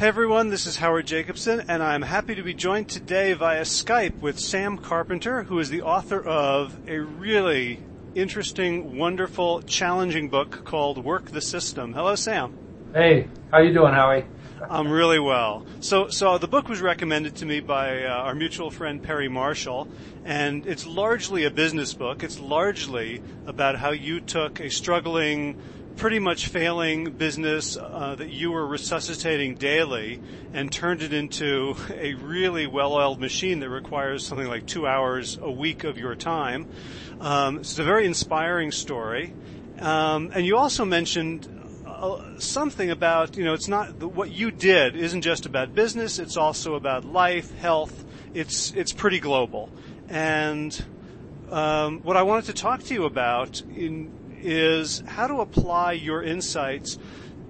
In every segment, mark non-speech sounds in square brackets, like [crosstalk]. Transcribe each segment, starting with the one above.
Hey everyone, this is Howard Jacobson, and I'm happy to be joined today via Skype with Sam Carpenter, who is the author of a really interesting, wonderful, challenging book called Work the System. Hello, Sam. Hey, how you doing, Howie? [laughs] I'm really well. So, so the book was recommended to me by uh, our mutual friend Perry Marshall, and it's largely a business book. It's largely about how you took a struggling pretty much failing business uh, that you were resuscitating daily and turned it into a really well-oiled machine that requires something like two hours a week of your time. Um, it's a very inspiring story. Um, and you also mentioned uh, something about, you know, it's not, what you did isn't just about business, it's also about life, health, it's, it's pretty global. And um, what I wanted to talk to you about in is how to apply your insights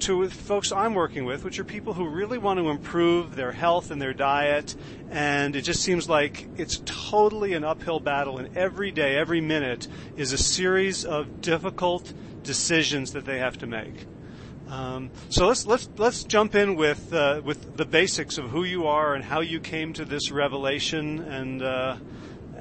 to folks I'm working with, which are people who really want to improve their health and their diet. And it just seems like it's totally an uphill battle. And every day, every minute is a series of difficult decisions that they have to make. Um, so let's let's let's jump in with uh, with the basics of who you are and how you came to this revelation and uh,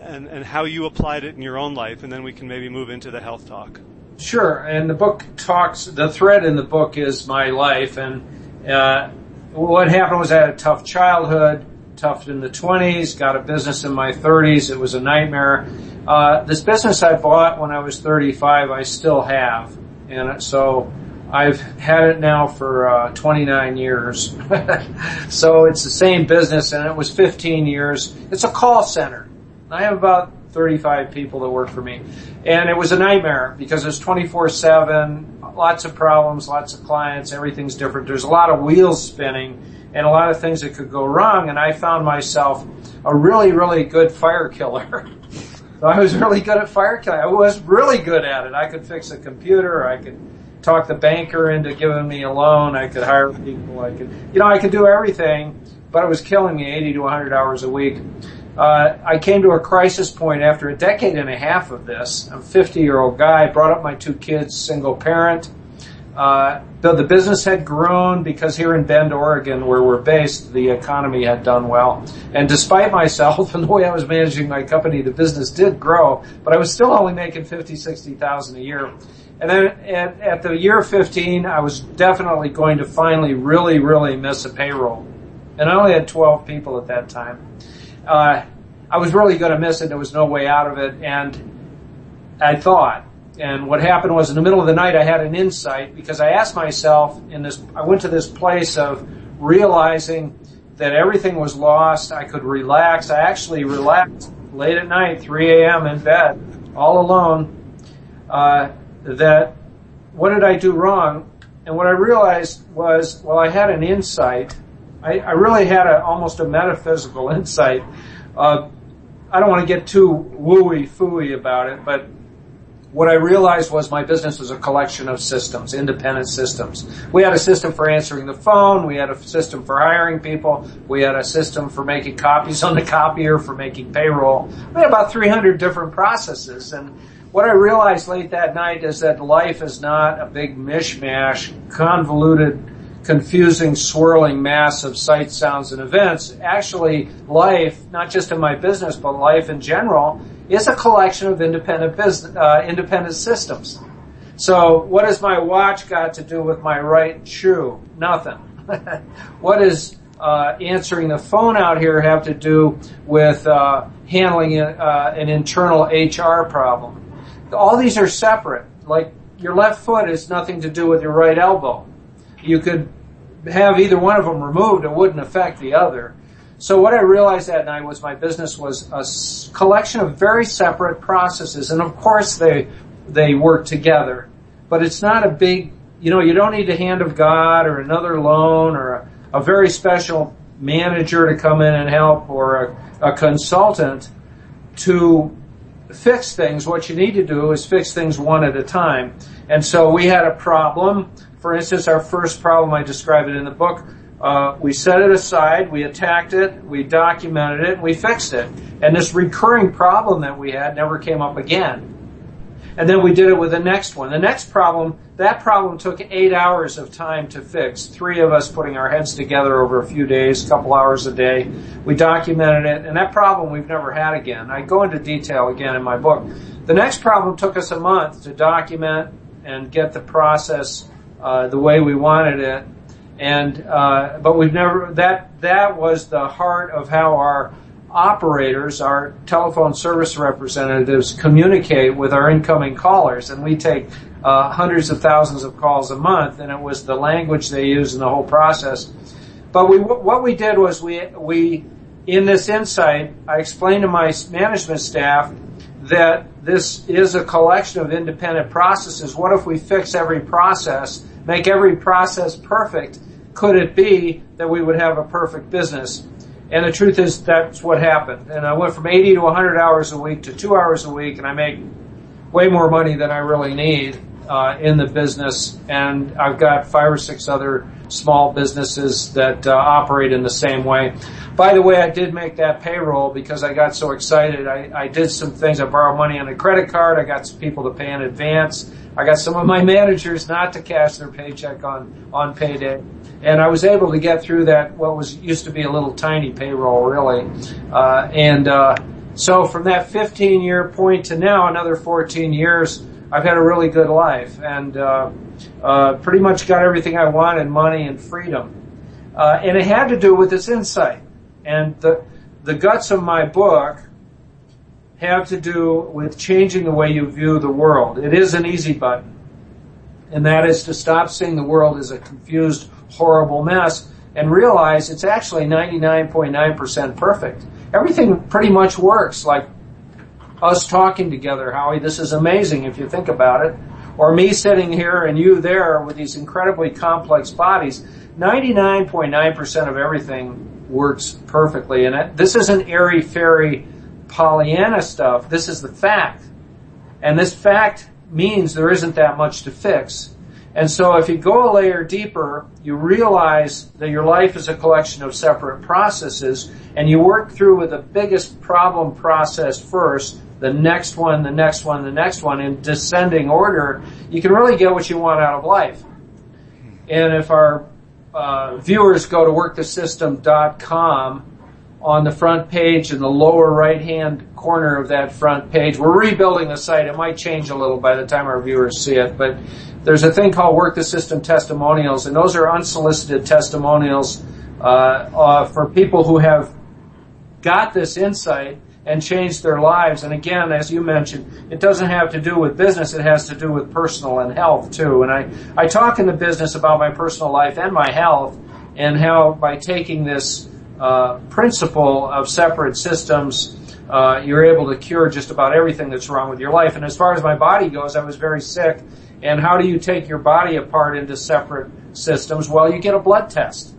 and and how you applied it in your own life, and then we can maybe move into the health talk. Sure, and the book talks. The thread in the book is my life, and uh, what happened was I had a tough childhood, tough in the twenties. Got a business in my thirties. It was a nightmare. Uh, this business I bought when I was 35, I still have, and so I've had it now for uh, 29 years. [laughs] so it's the same business, and it was 15 years. It's a call center. I have about 35 people that work for me. And it was a nightmare because it's 24-7, lots of problems, lots of clients, everything's different. There's a lot of wheels spinning and a lot of things that could go wrong. And I found myself a really, really good fire killer. so [laughs] I was really good at fire killing. I was really good at it. I could fix a computer. I could talk the banker into giving me a loan. I could hire people. I could, you know, I could do everything, but it was killing me 80 to 100 hours a week. Uh, I came to a crisis point after a decade and a half of this. I'm a 50 year old guy, brought up my two kids, single parent. Uh, the business had grown because here in Bend, Oregon, where we're based, the economy had done well. And despite myself [laughs] and the way I was managing my company, the business did grow, but I was still only making 50, 60,000 a year. And then at, at the year 15, I was definitely going to finally really, really miss a payroll. And I only had 12 people at that time I was really going to miss it. There was no way out of it. And I thought, and what happened was in the middle of the night, I had an insight because I asked myself in this, I went to this place of realizing that everything was lost. I could relax. I actually relaxed late at night, 3 a.m. in bed, all alone. Uh, that what did I do wrong? And what I realized was, well, I had an insight I, I really had a, almost a metaphysical [laughs] insight. Uh, I don't want to get too wooey fooey about it, but what I realized was my business was a collection of systems, independent systems. We had a system for answering the phone. We had a system for hiring people. We had a system for making copies on the copier, for making payroll. We had about 300 different processes. And what I realized late that night is that life is not a big mishmash, convoluted confusing, swirling mass of sights, sounds, and events. Actually, life, not just in my business, but life in general, is a collection of independent business, uh, independent systems. So, what has my watch got to do with my right shoe? Nothing. [laughs] what does uh, answering the phone out here have to do with uh, handling a, uh, an internal HR problem? All these are separate. Like your left foot has nothing to do with your right elbow you could have either one of them removed, it wouldn't affect the other. So what I realized that night was my business was a collection of very separate processes, and of course they they work together. But it's not a big, you know, you don't need a hand of God or another loan or a, a very special manager to come in and help or a, a consultant to fix things. What you need to do is fix things one at a time. And so we had a problem for instance, our first problem, I describe it in the book, uh, we set it aside, we attacked it, we documented it, we fixed it. And this recurring problem that we had never came up again. And then we did it with the next one. The next problem, that problem took eight hours of time to fix. Three of us putting our heads together over a few days, a couple hours a day. We documented it, and that problem we've never had again. I go into detail again in my book. The next problem took us a month to document and get the process uh, the way we wanted it. And uh, but we've never that that was the heart of how our operators, our telephone service representatives, communicate with our incoming callers, and we take uh, hundreds of thousands of calls a month, and it was the language they use in the whole process. But we, what we did was we, we, in this insight, I explained to my management staff that this is a collection of independent processes. What if we fix every process, make every process perfect? Could it be that we would have a perfect business? And the truth is that's what happened. And I went from 80 to 100 hours a week to two hours a week and I make way more money than I really need, uh, in the business. And I've got five or six other small businesses that uh, operate in the same way. By the way, I did make that payroll because I got so excited. I, I did some things. I borrowed money on a credit card. I got some people to pay in advance. I got some of my managers not to cash their paycheck on, on payday. And I was able to get through that, what was, used to be a little tiny payroll really. Uh, and, uh, so from that 15 year point to now, another 14 years, I've had a really good life and, uh, uh, pretty much got everything I wanted, money and freedom. Uh, and it had to do with this insight. And the, the guts of my book have to do with changing the way you view the world. It is an easy button. And that is to stop seeing the world as a confused, horrible mess and realize it's actually 99.9% perfect. Everything pretty much works like us talking together, Howie. This is amazing if you think about it. Or me sitting here and you there with these incredibly complex bodies. 99.9% of everything works perfectly. And this isn't airy fairy Pollyanna stuff. This is the fact. And this fact means there isn't that much to fix. And so if you go a layer deeper, you realize that your life is a collection of separate processes and you work through with the biggest problem process first, the next one, the next one, the next one in descending order, you can really get what you want out of life. And if our uh, viewers go to workthesystem.com, on the front page in the lower right hand corner of that front page. We're rebuilding the site. It might change a little by the time our viewers see it, but there's a thing called Work the System testimonials, and those are unsolicited testimonials uh, uh, for people who have got this insight and change their lives. And again, as you mentioned, it doesn't have to do with business, it has to do with personal and health too. And I, I talk in the business about my personal life and my health and how by taking this uh, principle of separate systems, uh, you're able to cure just about everything that's wrong with your life. And as far as my body goes, I was very sick. And how do you take your body apart into separate systems? Well, you get a blood test.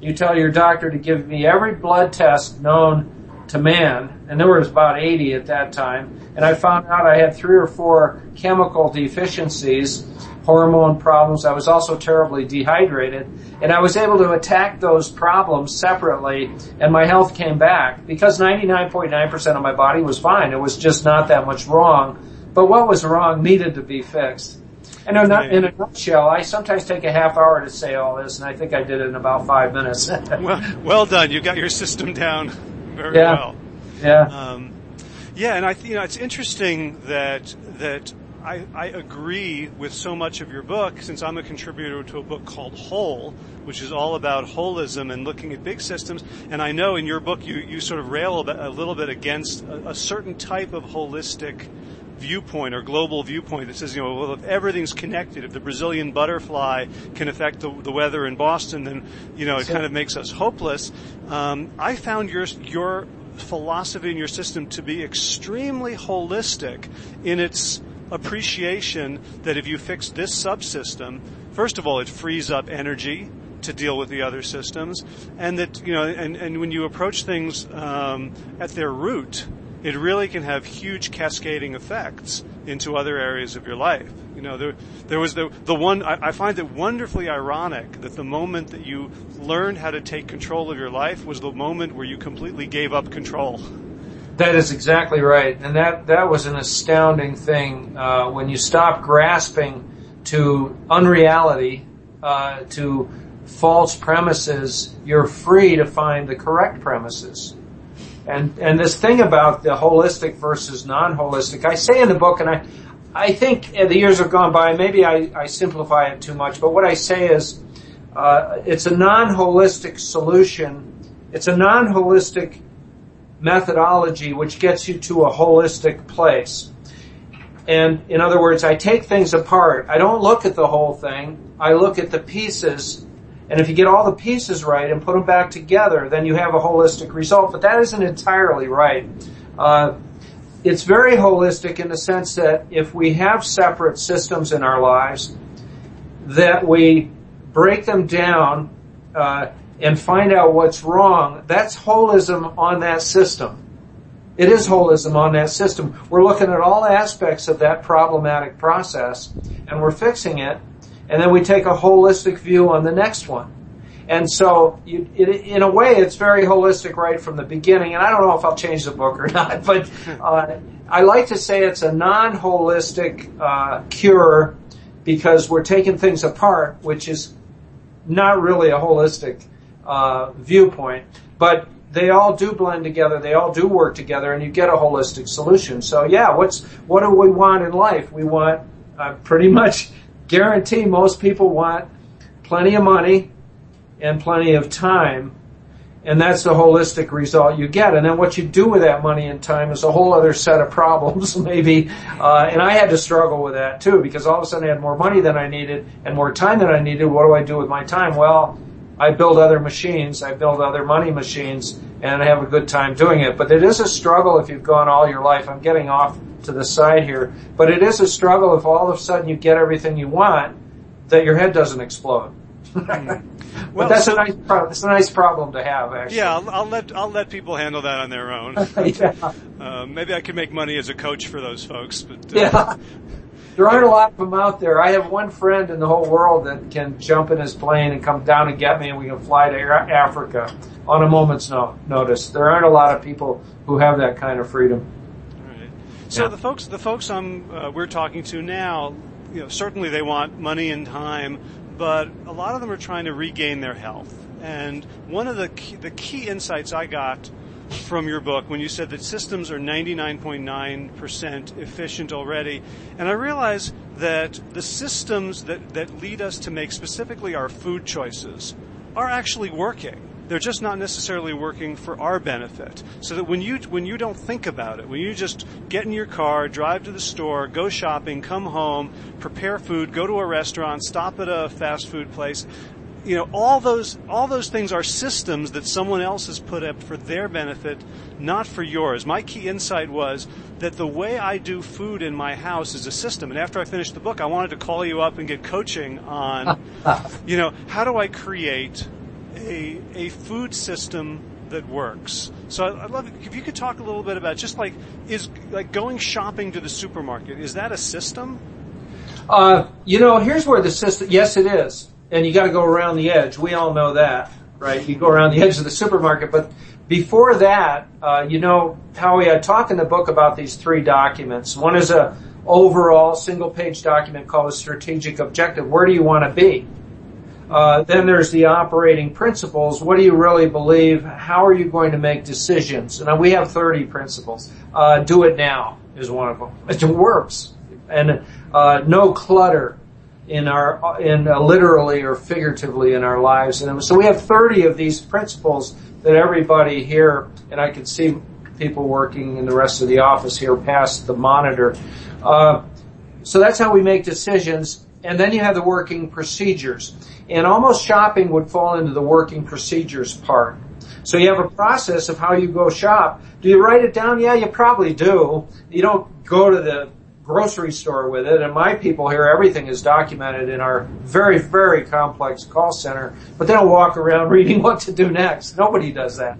You tell your doctor to give me every blood test known to man, and there was about 80 at that time, and I found out I had three or four chemical deficiencies hormone problems. I was also terribly dehydrated and I was able to attack those problems separately and my health came back because 99.9% of my body was fine. It was just not that much wrong. But what was wrong needed to be fixed. And in a nutshell, I sometimes take a half hour to say all this, and I think I did it in about five minutes. [laughs] well, well done. You got your system down very yeah. well. Yeah. Um, yeah, and I, you know, it's interesting that that I, I, agree with so much of your book since I'm a contributor to a book called Whole, which is all about holism and looking at big systems. And I know in your book you, you sort of rail a, little bit against a, a, certain type of holistic viewpoint or global viewpoint that says, you know, well, if everything's connected, if the Brazilian butterfly can affect the, the weather in Boston, then, you know, it kind of makes us hopeless. Um, I found your, your philosophy and your system to be extremely holistic in its appreciation that if you fix this subsystem, first of all, it frees up energy to deal with the other systems, and that you know, and, and when you approach things um, at their root, it really can have huge cascading effects into other areas of your life. You know, there, there was the, the one, I, I, find it wonderfully ironic that the moment that you learned how to take control of your life was the moment where you completely gave up control. That is exactly right, and that that was an astounding thing uh, when you stop grasping to unreality, uh, to false premises. You're free to find the correct premises. And and this thing about the holistic versus non-holistic, I say in the book, and I I think the years have gone by. Maybe I, I simplify it too much, but what I say is, uh, it's a non-holistic solution. It's a non-holistic methodology which gets you to a holistic place. And in other words, I take things apart. I don't look at the whole thing. I look at the pieces. And if you get all the pieces right and put them back together, then you have a holistic result. But that isn't entirely right. Uh, it's very holistic in the sense that if we have separate systems in our lives, that we break them down uh, and find out what's wrong, that's holism on that system. It is holism on that system. We're looking at all aspects of that problematic process and we're fixing it, and then we take a holistic view on the next one. And so, you, it, in a way, it's very holistic right from the beginning. And I don't know if I'll change the book or [laughs] not, but uh, I like to say it's a non-holistic uh, cure because we're taking things apart, which is not really a holistic uh, viewpoint. But they all do blend together. They all do work together, and you get a holistic solution. So, yeah, what's what do we want in life? We want uh, pretty much guarantee most people want plenty of money and plenty of time. And that's the holistic result you get. And then what you do with that money and time is a whole other set of problems, [laughs] maybe. Uh, and I had to struggle with that too, because all of a sudden I had more money than I needed and more time than I needed. What do I do with my time? Well, I build other machines, I build other money machines, and I have a good time doing it. But it is a struggle if you've gone all your life. I'm getting off to the side here. But it is a struggle if all of a sudden you get everything you want, that your head doesn't explode. [laughs] well, that's so, a nice pro- that's a nice problem to have. Actually, yeah, I'll, I'll, let I'll let people handle that on their own. [laughs] yeah. Uh, maybe I could make money as a coach for those folks, but uh, yeah. There aren't a lot of them out there. I have one friend in the whole world that can jump in his plane and come down and get me, and we can fly to Africa on a moment's no- notice. There aren't a lot of people who have that kind of freedom. Right. So yeah. the folks, the folks I'm, uh, we're talking to now, you know, certainly they want money and time but a lot of them are trying to regain their health. And one of the key, the key insights I got from your book when you said that systems are 99.9% efficient already. And I realize that the systems that, that lead us to make specifically our food choices are actually working. They're just not necessarily working for our benefit. So that when you, when you don't think about it, when you just get in your car, drive to the store, go shopping, come home, prepare food, go to a restaurant, stop at a fast food place, you know, all those, all those things are systems that someone else has put up for their benefit, not for yours. My key insight was that the way I do food in my house is a system. And after I finished the book, I wanted to call you up and get coaching on, [laughs] you know, how do I create a, a food system that works. So I'd love if you could talk a little bit about just like is like going shopping to the supermarket. Is that a system? Uh, you know, here's where the system. Yes, it is, and you got to go around the edge. We all know that, right? You go around the [laughs] edge of the supermarket, but before that, uh, you know, Howie, I talk in the book about these three documents. One is a overall single page document called a strategic objective. Where do you want to be? Uh, then there's the operating principles. What do you really believe? How are you going to make decisions? And we have 30 principles. Uh, do it now is one of them. It works. And uh, no clutter in our, in uh, literally or figuratively in our lives. And so we have 30 of these principles that everybody here, and I can see people working in the rest of the office here past the monitor. Uh, so that's how we make decisions. And then you have the working procedures. And almost shopping would fall into the working procedures part. So you have a process of how you go shop. Do you write it down? Yeah, you probably do. You don't go to the grocery store with it. And my people here, everything is documented in our very, very complex call center, but they don't walk around [laughs] reading what to do next. Nobody does that.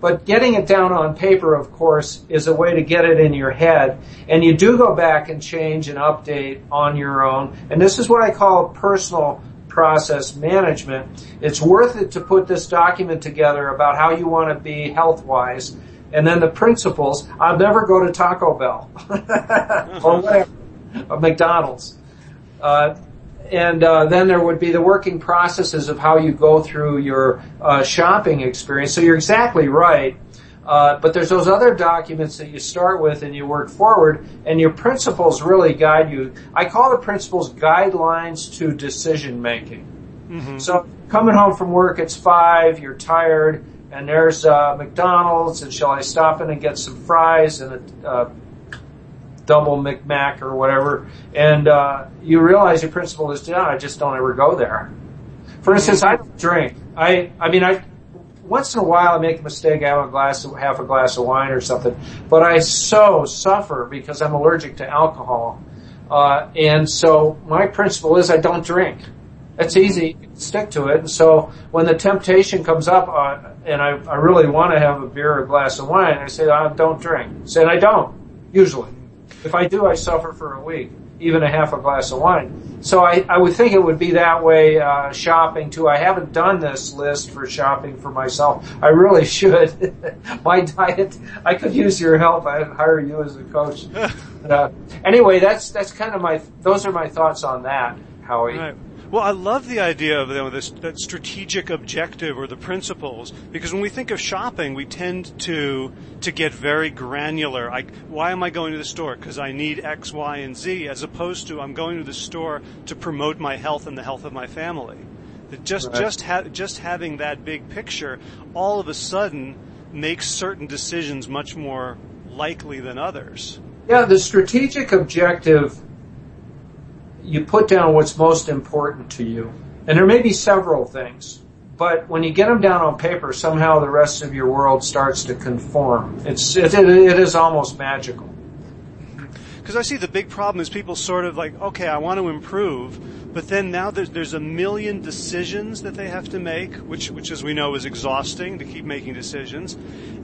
But getting it down on paper, of course, is a way to get it in your head. And you do go back and change and update on your own. And this is what I call personal process management. It's worth it to put this document together about how you want to be health wise And then the principles, I'll never go to Taco Bell [laughs] or whatever, or McDonald's. Uh, and uh, then there would be the working processes of how you go through your uh, shopping experience. So you're exactly right. Uh, but there's those other documents that you start with and you work forward, and your principles really guide you. I call the principles guidelines to decision making. Mm-hmm. So coming home from work, it's five, you're tired, and there's uh, McDonald's, and shall I stop in and get some fries and a uh, double McMac or whatever? And uh, you realize your principle is, yeah, I just don't ever go there. For instance, I don't drink. I, I mean, I once in a while I make a mistake, I have a glass, of, half a glass of wine or something, but I so suffer because I'm allergic to alcohol. Uh, and so my principle is I don't drink. It's easy, stick to it. And so when the temptation comes up, uh, and I, I really want to have a beer or a glass of wine, I say I don't drink. Say I don't, usually. If I do, I suffer for a week even a half a glass of wine. So I, I would think it would be that way uh, shopping too. I haven't done this list for shopping for myself. I really [laughs] should. My diet. I could use your help. I'd hire you as a coach. [laughs] but, uh, anyway, that's that's kind of my. Those are my thoughts on that, Howie. Well, I love the idea of you know, this that strategic objective or the principles because when we think of shopping, we tend to to get very granular. Like, why am I going to the store? Because I need X, Y, and Z, as opposed to I'm going to the store to promote my health and the health of my family. That just right. just ha- just having that big picture, all of a sudden makes certain decisions much more likely than others. Yeah, the strategic objective you put down what's most important to you. And there may be several things, but when you get them down on paper, somehow the rest of your world starts to conform. It's, it, it, it is almost magical. Because I see the big problem is people sort of like, okay, I want to improve, but then now there's, there's a million decisions that they have to make, which, which as we know is exhausting to keep making decisions.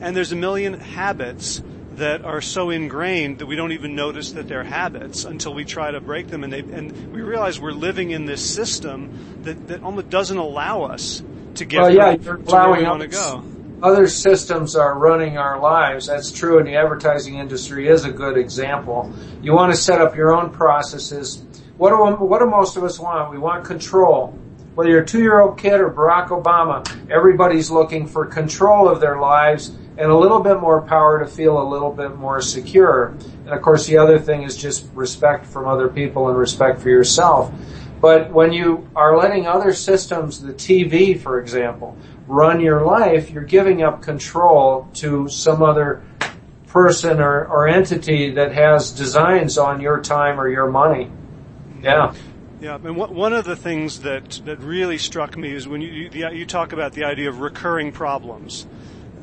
And there's a million habits that are so ingrained that we don't even notice that they're habits until we try to break them and they and we realize we're living in this system that, that almost doesn't allow us to get well, yeah, you're allowing to to go. Other systems are running our lives. That's true, and the advertising industry is a good example. You want to set up your own processes. What do, what do most of us want? We want control. Whether you're a two-year-old kid or Barack Obama, everybody's looking for control of their lives and a little bit more power to feel a little bit more secure. And of course, the other thing is just respect from other people and respect for yourself. But when you are letting other systems, the TV, for example, run your life, you're giving up control to some other person or, or entity that has designs on your time or your money. Yeah. Yeah, and one of the things that, that really struck me is when you, you, you talk about the idea of recurring problems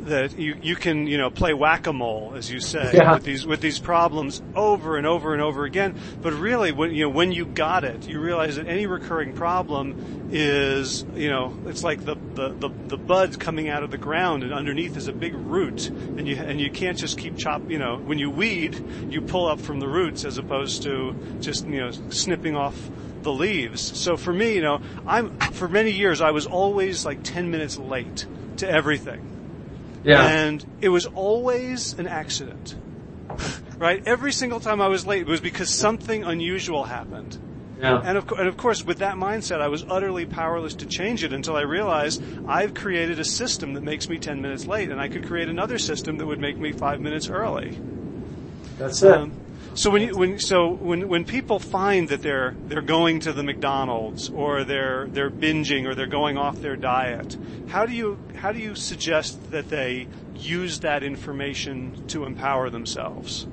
that you, you can you know play whack-a-mole as you say yeah. with these with these problems over and over and over again. But really when you know when you got it you realize that any recurring problem is you know it's like the the, the, the buds coming out of the ground and underneath is a big root and you and you can't just keep chop you know when you weed you pull up from the roots as opposed to just you know snipping off the leaves. So for me you know I'm for many years I was always like 10 minutes late to everything yeah. And it was always an accident. [laughs] right? Every single time I was late it was because something unusual happened. Yeah. And of, and of course, with that mindset, I was utterly powerless to change it until I realized I've created a system that makes me 10 minutes late, and I could create another system that would make me five minutes early. That's it. Um, So when you, when so when when people find that they're they're going to the McDonald's or they're they're binging or they're going off their diet, how do you how do you suggest that they use that information to empower themselves?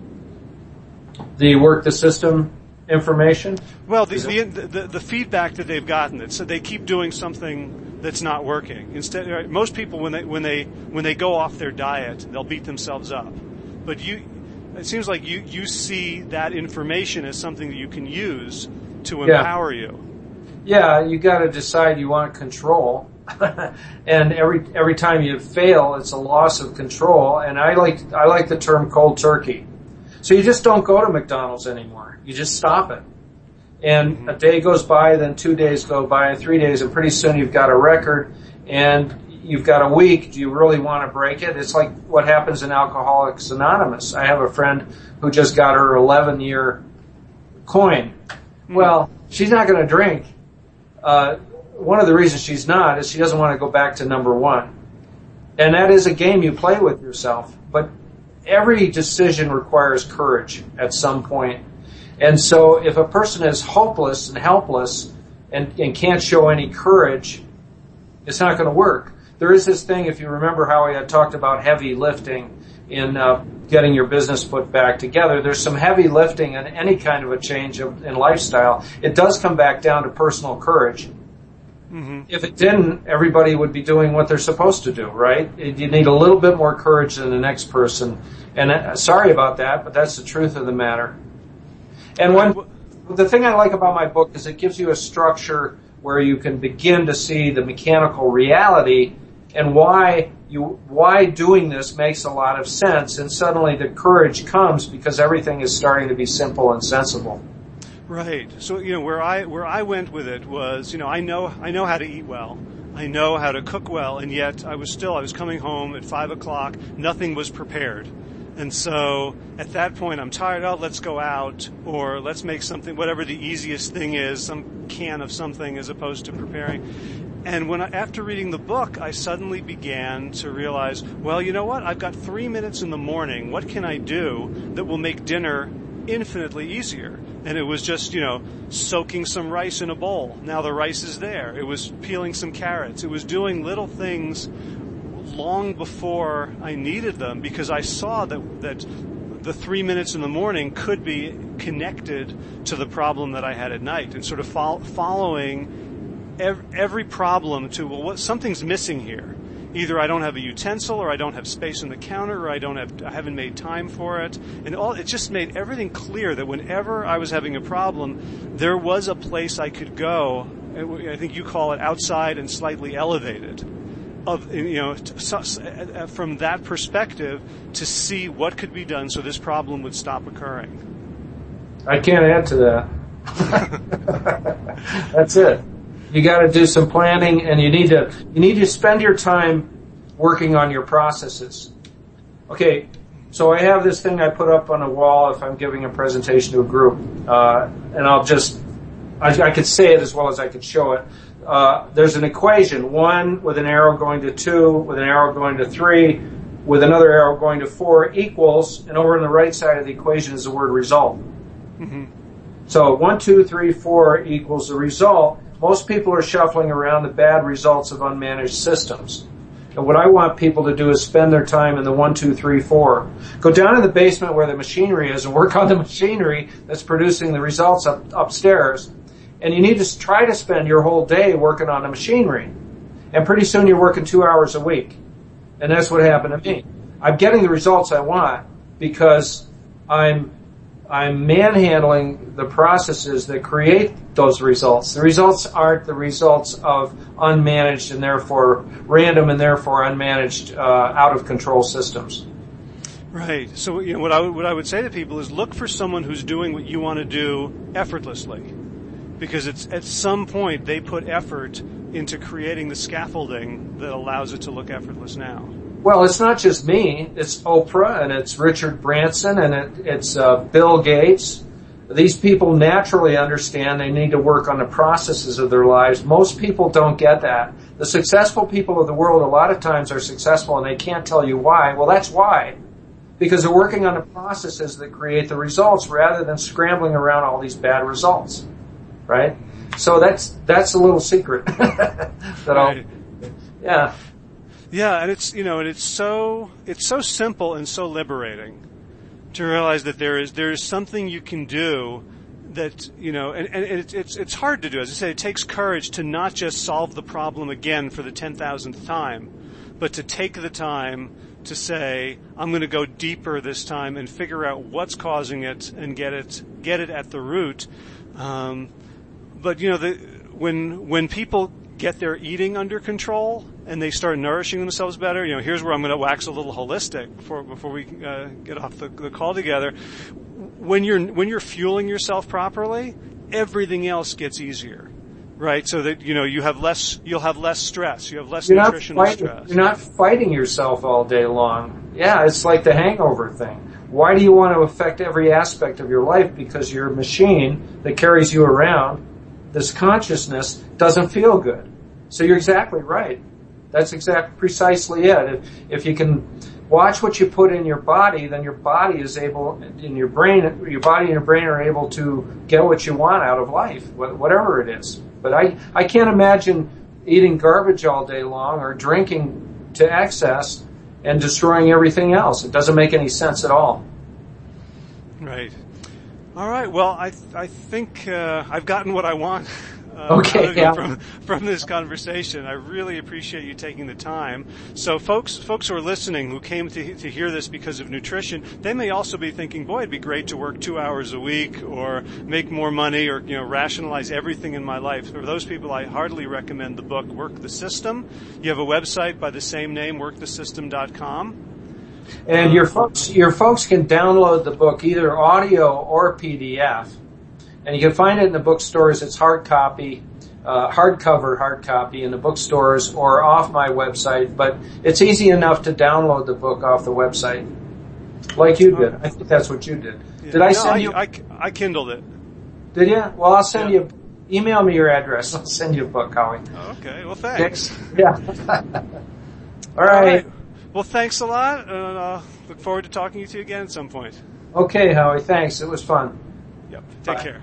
The work the system information? Well, the, the, the, the, feedback that they've gotten, it's that so they keep doing something that's not working. Instead, most people when they when they when they go off their diet, they'll beat themselves up. But you it seems like you, you see that information as something that you can use to empower yeah. you. Yeah, you got to decide you want control. [laughs] and every every time you fail, it's a loss of control. And I like I like the term cold turkey. So you just don't go to McDonald's anymore. You just stop it. And mm-hmm. a day goes by, then two days go by, and three days, and pretty soon you've got a record. And you've got a week. Do you really want to break it? It's like what happens in Alcoholics Anonymous. I have a friend who just got her 11 year coin. Mm. Well, she's not going to drink. Uh, one of the reasons she's not is she doesn't want to go back to number one. And that is a game you play with yourself. But every decision requires courage at some point. And so if a person is hopeless and helpless and, and can't show any courage, it's not going to work. There is this thing, if you remember how I had talked about heavy lifting in uh, getting your business put back together. There's some heavy lifting in any kind of a change of, in lifestyle. It does come back down to personal courage. Mm-hmm. If it didn't, everybody would be doing what they're supposed to do, right? You need a little bit more courage than the next person. And uh, sorry about that, but that's the truth of the matter. And when, the thing I like about my book is it gives you a structure where you can begin to see the mechanical reality and why you, why doing this makes a lot of sense. And suddenly the courage comes because everything is starting to be simple and sensible. Right. So you know where I where I went with it was you know I know I know how to eat well. I know how to cook well, and yet I was still I was coming home at five o'clock. Nothing was prepared, and so at that point I'm tired. Oh, let's go out or let's make something. Whatever the easiest thing is, some can of something as opposed to preparing. And when I, after reading the book, I suddenly began to realize, well, you know what? I've got three minutes in the morning. What can I do that will make dinner infinitely easier? and it was just, you know, soaking some rice in a bowl. Now the rice is there. It was peeling some carrots. It was doing little things long before I needed them because I saw that, that the three minutes in the morning could be connected to the problem that I had at night and sort of fo- following every, problem to, well, what, something's missing here. Either I don't have a utensil or I don't have space on the counter or I don't have I haven't made time for it. And all it just made everything clear that whenever I was having a problem there was a place I could go I think you call it outside and slightly elevated of you know from that perspective to see what could be done so this problem would stop occurring. I can't add to that. [laughs] That's it you got to do some planning and you need to, you need to spend your time working on your processes. Okay, so I have this thing I put up on a wall if I'm giving a presentation to a group, uh, and I'll just, I, I, could say it as well as I could show it. Uh, there's an equation, one with an arrow going to two, with an arrow going to three, with another arrow going to four equals, and over on the right side of the equation is the word result. Mm-hmm. So one, two, three, four equals the result. Most people are shuffling around the bad results of unmanaged systems. And what I want people to do is spend their time in the one, two, three, four. Go down in the basement where the machinery is and work on the [laughs] machinery that's producing the results up, upstairs. And you need to try to spend your whole day working on the machinery. And pretty soon you're working two hours a week. And that's what happened to me. I'm getting the results I want because I'm I'm manhandling the processes that create those results. The results aren't the results of unmanaged and therefore random and therefore unmanaged, uh, out of control systems. Right. So you know, what I would, what I would say to people is look for someone who's doing what you want to do effortlessly, because it's at some point they put effort into creating the scaffolding that allows it to look effortless now. Well, it's not just me. It's Oprah and it's Richard Branson and it, it's uh, Bill Gates. These people naturally understand they need to work on the processes of their lives. Most people don't get that. The successful people of the world a lot of times are successful and they can't tell you why. Well, that's why. Because they're working on the processes that create the results rather than scrambling around all these bad results. Right? So that's, that's a little secret [laughs] that I'll, yeah. Yeah, and it's you know, and it's so it's so simple and so liberating to realize that there is there is something you can do that you know, and, and it's it's it's hard to do. As I say, it takes courage to not just solve the problem again for the ten thousandth time, but to take the time to say, I'm going to go deeper this time and figure out what's causing it and get it get it at the root. Um, but you know, the, when when people get their eating under control and they start nourishing themselves better, you know, here's where I'm going to wax a little holistic before, before we uh, get off the, the call together. When you're, when you're fueling yourself properly, everything else gets easier right? So that you know you have less, you'll have less stress. You have less You're nutritional fighting. stress. You're not fighting yourself all day long. Yeah, it's like the hangover thing. Why do you want to affect every aspect of your life? Because your machine that carries you around, this consciousness, doesn't feel good. So you're exactly right. That's exactly precisely it. If, if you can watch what you put in your body, then your body is able, in your brain, your body and your brain are able to get what you want out of life, whatever it is. But I, I can't imagine eating garbage all day long or drinking to excess and destroying everything else. It doesn't make any sense at all. Right. All right. Well, I I think uh, I've gotten what I want. [laughs] Uh, Okay, out of you yeah. From [laughs] from this conversation, I really appreciate you taking the time. So, folks, folks who are listening, who came to to hear this because of nutrition, they may also be thinking, "Boy, it'd be great to work two hours a week, or make more money, or you know, rationalize everything in my life." For those people, I heartily recommend the book "Work the System." You have a website by the same name, workthesystem.com. And your folks, your folks can download the book either audio or PDF, and you can find it in the bookstores. It's hard copy, uh, hardcover hard copy in the bookstores or off my website. But it's easy enough to download the book off the website, like you did. I think that's what you did. Did I No, send you? I, I kindled it. Did you? Well, I'll send Yeah. you. Email me your address. I'll send you a book, Howie. Okay. Well, thanks. Yeah. [laughs] All right. Well, thanks a lot, and uh, look forward to talking to you again at some point. Okay, Howie. Thanks. It was fun. Yep. Take Bye. care.